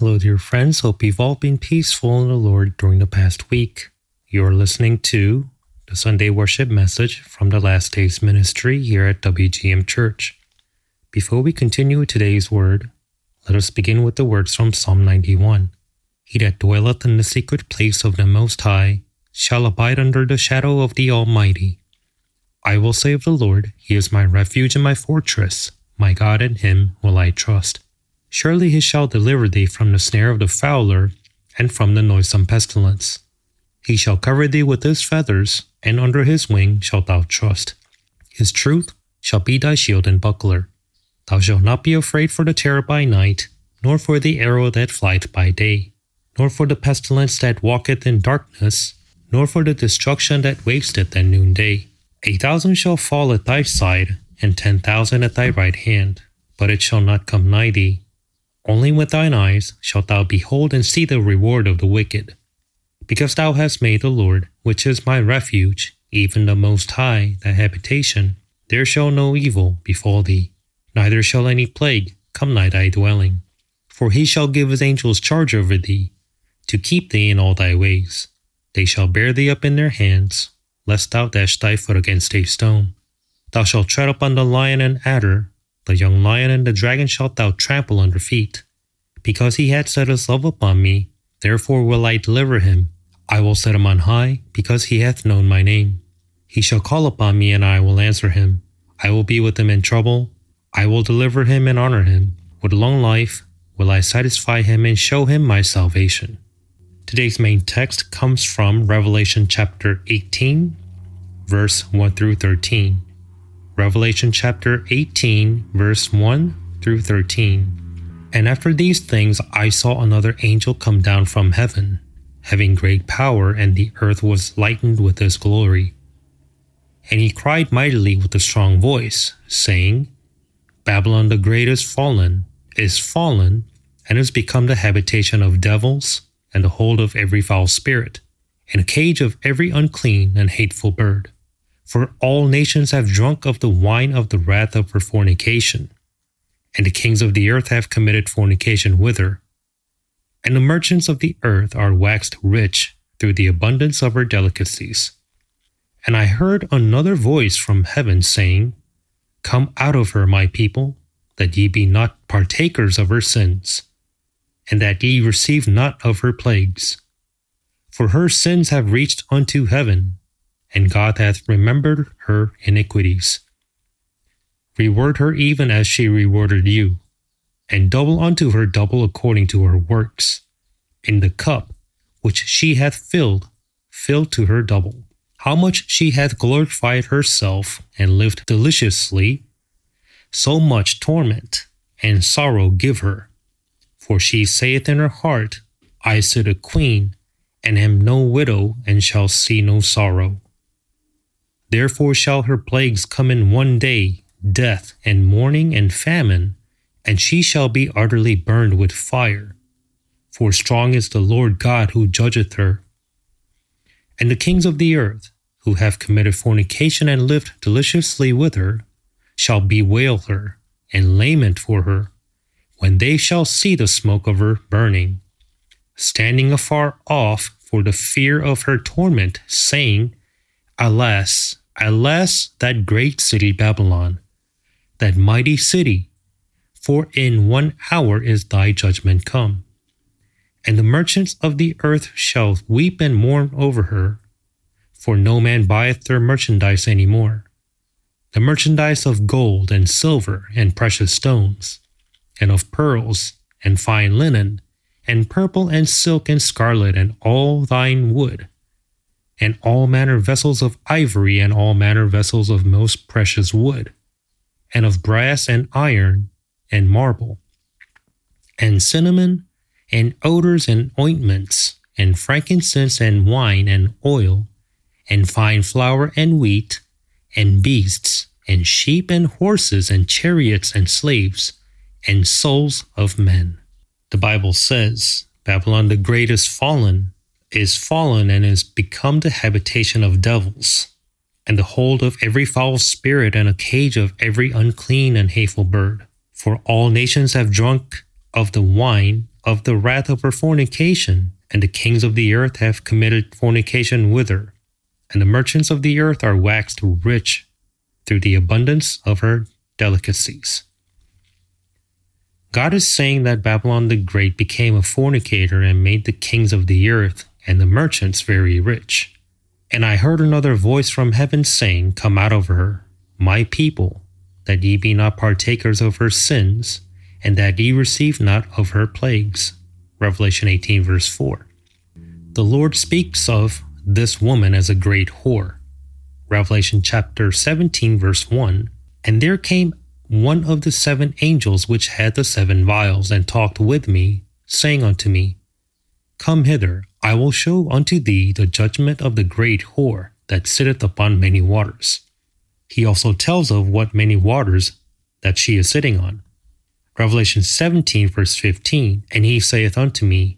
Hello, dear friends. Hope you've all been peaceful in the Lord during the past week. You're listening to the Sunday worship message from the Last Days Ministry here at WGM Church. Before we continue today's word, let us begin with the words from Psalm 91. He that dwelleth in the secret place of the Most High shall abide under the shadow of the Almighty. I will say of the Lord, He is my refuge and my fortress. My God, in Him will I trust. Surely he shall deliver thee from the snare of the fowler and from the noisome pestilence. He shall cover thee with his feathers, and under his wing shalt thou trust. His truth shall be thy shield and buckler. Thou shalt not be afraid for the terror by night, nor for the arrow that flieth by day, nor for the pestilence that walketh in darkness, nor for the destruction that wasteth at noonday. A thousand shall fall at thy side, and ten thousand at thy right hand, but it shall not come nigh thee. Only with thine eyes shalt thou behold and see the reward of the wicked. Because thou hast made the Lord, which is my refuge, even the Most High, thy habitation, there shall no evil befall thee, neither shall any plague come nigh thy dwelling. For he shall give his angels charge over thee, to keep thee in all thy ways. They shall bear thee up in their hands, lest thou dash thy foot against a stone. Thou shalt tread upon the lion and adder, the young lion and the dragon shalt thou trample under feet. Because he hath set his love upon me, therefore will I deliver him. I will set him on high, because he hath known my name. He shall call upon me, and I will answer him. I will be with him in trouble. I will deliver him and honor him. With long life will I satisfy him and show him my salvation. Today's main text comes from Revelation chapter 18, verse 1 through 13. Revelation chapter 18, verse 1 through 13. And after these things I saw another angel come down from heaven, having great power, and the earth was lightened with his glory. And he cried mightily with a strong voice, saying, Babylon the great is fallen, is fallen, and is become the habitation of devils, and the hold of every foul spirit, and a cage of every unclean and hateful bird for all nations have drunk of the wine of the wrath of her fornication, and the kings of the earth have committed fornication with her. And the merchants of the earth are waxed rich through the abundance of her delicacies. And I heard another voice from heaven saying, Come out of her, my people, that ye be not partakers of her sins, and that ye receive not of her plagues. For her sins have reached unto heaven, and God hath remembered her iniquities. Reward her even as she rewarded you, and double unto her double according to her works. In the cup which she hath filled, fill to her double. How much she hath glorified herself and lived deliciously, so much torment and sorrow give her. For she saith in her heart, I sit a queen, and am no widow, and shall see no sorrow. Therefore shall her plagues come in one day, death, and mourning, and famine, and she shall be utterly burned with fire. For strong is the Lord God who judgeth her. And the kings of the earth, who have committed fornication and lived deliciously with her, shall bewail her, and lament for her, when they shall see the smoke of her burning, standing afar off for the fear of her torment, saying, Alas, Alas, that great city Babylon, that mighty city, for in one hour is thy judgment come. And the merchants of the earth shall weep and mourn over her, for no man buyeth their merchandise any more. The merchandise of gold and silver and precious stones, and of pearls and fine linen, and purple and silk and scarlet and all thyine wood, and all manner vessels of ivory, and all manner vessels of most precious wood, and of brass and iron and marble, and cinnamon, and odors and ointments, and frankincense and wine and oil, and fine flour and wheat, and beasts, and sheep and horses, and chariots and slaves, and souls of men. The Bible says, Babylon the Great is fallen is fallen and is become the habitation of devils, and the hold of every foul spirit, and a cage of every unclean and hateful bird. For all nations have drunk of the wine of the wrath of her fornication, and the kings of the earth have committed fornication with her, and the merchants of the earth are waxed rich through the abundance of her delicacies. God is saying that Babylon the Great became a fornicator and made the kings of the earth and the merchants very rich. And I heard another voice from heaven saying, Come out of her, my people, that ye be not partakers of her sins, and that ye receive not of her plagues. Revelation 18, verse 4. The Lord speaks of this woman as a great whore. Revelation chapter 17, verse 1. And there came one of the seven angels which had the seven vials, and talked with me, saying unto me, Come hither, I will show unto thee the judgment of the great whore that sitteth upon many waters. He also tells of what many waters that she is sitting on. Revelation 17, verse 15 And he saith unto me,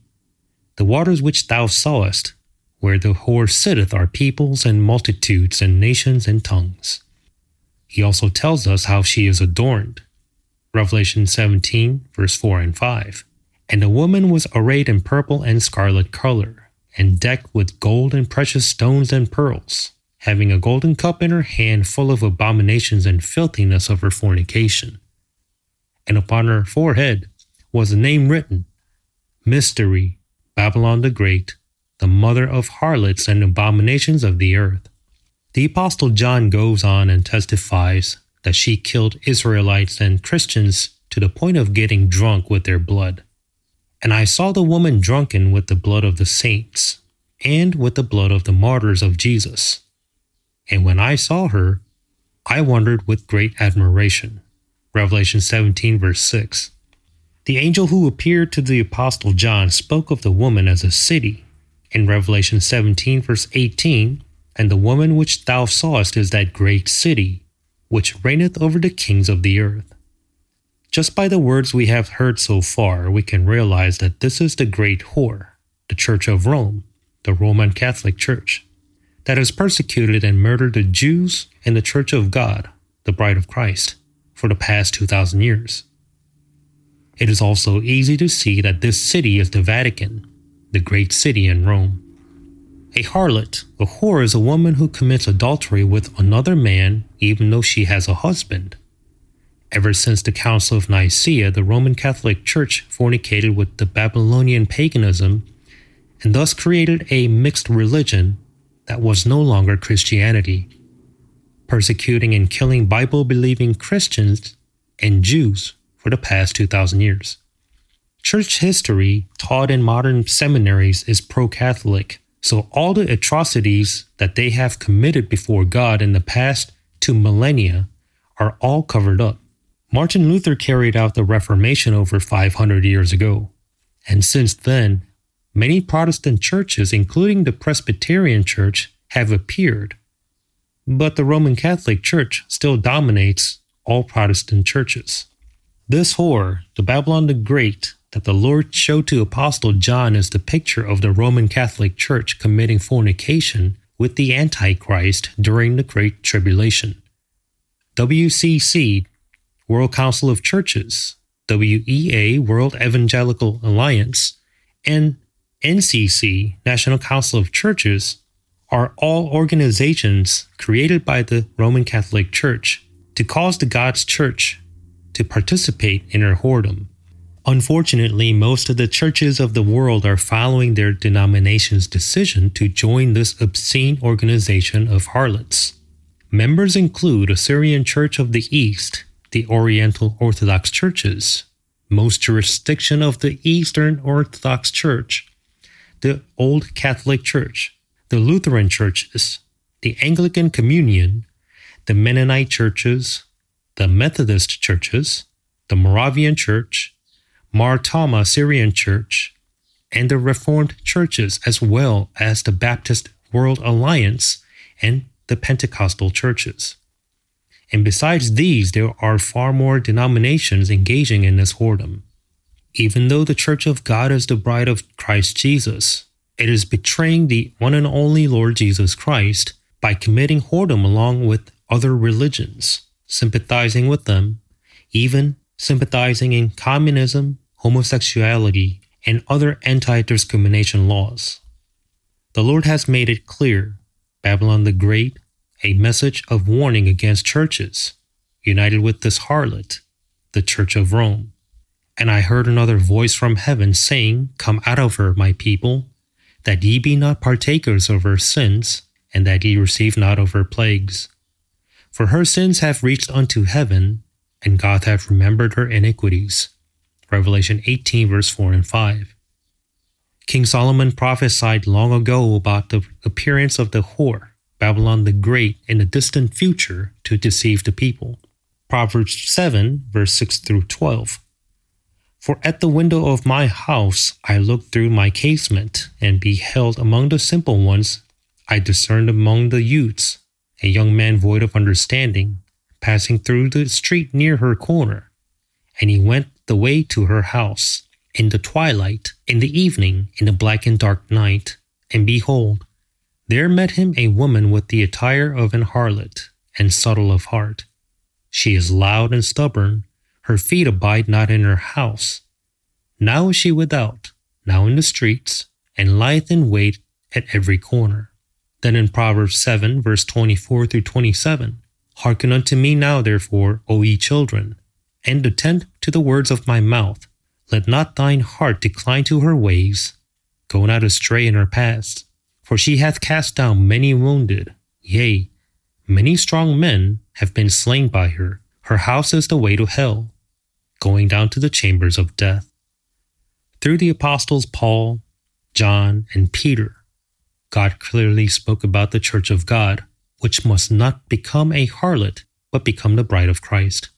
The waters which thou sawest, where the whore sitteth, are peoples and multitudes and nations and tongues. He also tells us how she is adorned. Revelation 17, verse 4 and 5. And the woman was arrayed in purple and scarlet color, and decked with gold and precious stones and pearls, having a golden cup in her hand full of abominations and filthiness of her fornication. And upon her forehead was a name written Mystery, Babylon the Great, the mother of harlots and abominations of the earth. The Apostle John goes on and testifies that she killed Israelites and Christians to the point of getting drunk with their blood. And I saw the woman drunken with the blood of the saints and with the blood of the martyrs of Jesus. And when I saw her, I wondered with great admiration. Revelation 17, verse 6. The angel who appeared to the Apostle John spoke of the woman as a city. In Revelation 17, verse 18, and the woman which thou sawest is that great city, which reigneth over the kings of the earth. Just by the words we have heard so far, we can realize that this is the great whore, the Church of Rome, the Roman Catholic Church, that has persecuted and murdered the Jews and the Church of God, the Bride of Christ, for the past 2,000 years. It is also easy to see that this city is the Vatican, the great city in Rome. A harlot, a whore, is a woman who commits adultery with another man even though she has a husband. Ever since the Council of Nicaea, the Roman Catholic Church fornicated with the Babylonian paganism and thus created a mixed religion that was no longer Christianity, persecuting and killing Bible believing Christians and Jews for the past 2,000 years. Church history taught in modern seminaries is pro Catholic so all the atrocities that they have committed before God in the past two millennia are all covered up. Martin Luther carried out the Reformation over 500 years ago. And since then, many Protestant churches, including the Presbyterian Church, have appeared. But the Roman Catholic Church still dominates all Protestant churches. This whore, the Babylon the Great, that the Lord showed to Apostle John is the picture of the Roman Catholic Church committing fornication with the Antichrist during the Great Tribulation. WCC, World Council of Churches, WEA, World Evangelical Alliance, and NCC, National Council of Churches, are all organizations created by the Roman Catholic Church to cause the God's Church to participate in her whoredom. Unfortunately, most of the churches of the world are following their denomination's decision to join this obscene organization of harlots. Members include Assyrian Church of the East, the Oriental Orthodox Churches, most jurisdiction of the Eastern Orthodox Church, the Old Catholic Church, the Lutheran churches, the Anglican Communion, the Mennonite churches, the Methodist churches, the Moravian Church, Mar Thoma Syrian Church, and the Reformed churches, as well as the Baptist World Alliance and the Pentecostal churches. And besides these, there are far more denominations engaging in this whoredom. Even though the Church of God is the bride of Christ Jesus, it is betraying the one and only Lord Jesus Christ by committing whoredom along with other religions, sympathizing with them, even sympathizing in communism, homosexuality, and other anti discrimination laws. The Lord has made it clear Babylon the Great, a message of warning against churches, united with this harlot, the Church of Rome. And I heard another voice from heaven saying, Come out of her, my people, that ye be not partakers of her sins, and that ye receive not of her plagues. For her sins have reached unto heaven, and God hath remembered her iniquities. Revelation 18, verse 4 and 5. King Solomon prophesied long ago about the appearance of the whore, Babylon the Great, in the distant future to deceive the people. Proverbs 7, verse 6 through 12. For at the window of my house I looked through my casement, and beheld among the simple ones, I discerned among the youths a young man void of understanding, passing through the street near her corner. And he went the way to her house, in the twilight, in the evening, in the black and dark night. And behold, there met him a woman with the attire of an harlot, and subtle of heart. She is loud and stubborn, her feet abide not in her house. Now is she without, now in the streets, and lieth in wait at every corner. Then in Proverbs 7, verse 24 through 27, Hearken unto me now, therefore, O ye children, and attend to the words of my mouth. Let not thine heart decline to her ways. Go not astray in her paths, for she hath cast down many wounded. Yea, many strong men have been slain by her. Her house is the way to hell, going down to the chambers of death. Through the apostles Paul, John, and Peter, God clearly spoke about the church of God, which must not become a harlot, but become the bride of Christ.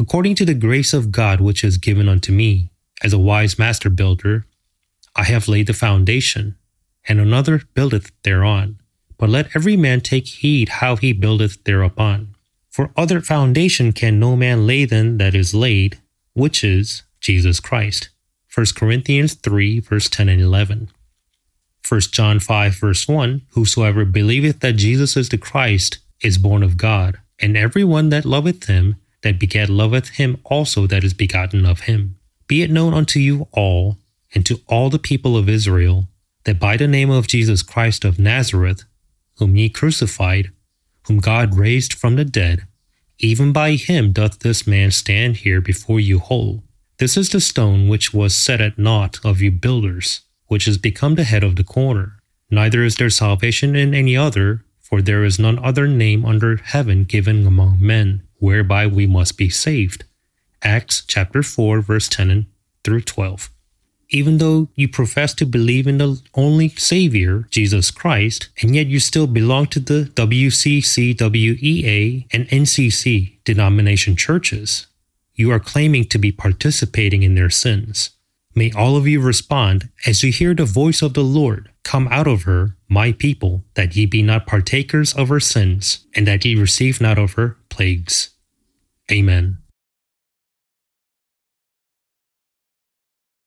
According to the grace of God which is given unto me, as a wise master builder, I have laid the foundation, and another buildeth thereon. But let every man take heed how he buildeth thereupon. For other foundation can no man lay than that is laid, which is Jesus Christ. 1 Corinthians 3, verse 10 and 11. 1 John 5, verse 1 Whosoever believeth that Jesus is the Christ is born of God, and every one that loveth him that begat loveth him also that is begotten of him. Be it known unto you all, and to all the people of Israel, that by the name of Jesus Christ of Nazareth, whom ye crucified, whom God raised from the dead, even by him doth this man stand here before you whole. This is the stone which was set at naught of you builders which has become the head of the corner. Neither is there salvation in any other, for there is none other name under heaven given among men, whereby we must be saved. Acts chapter 4, verse 10 through 12. Even though you profess to believe in the only Savior, Jesus Christ, and yet you still belong to the WCC, WEA, and NCC denomination churches, you are claiming to be participating in their sins. May all of you respond as you hear the voice of the Lord come out of her, my people, that ye be not partakers of her sins, and that ye receive not of her plagues. Amen.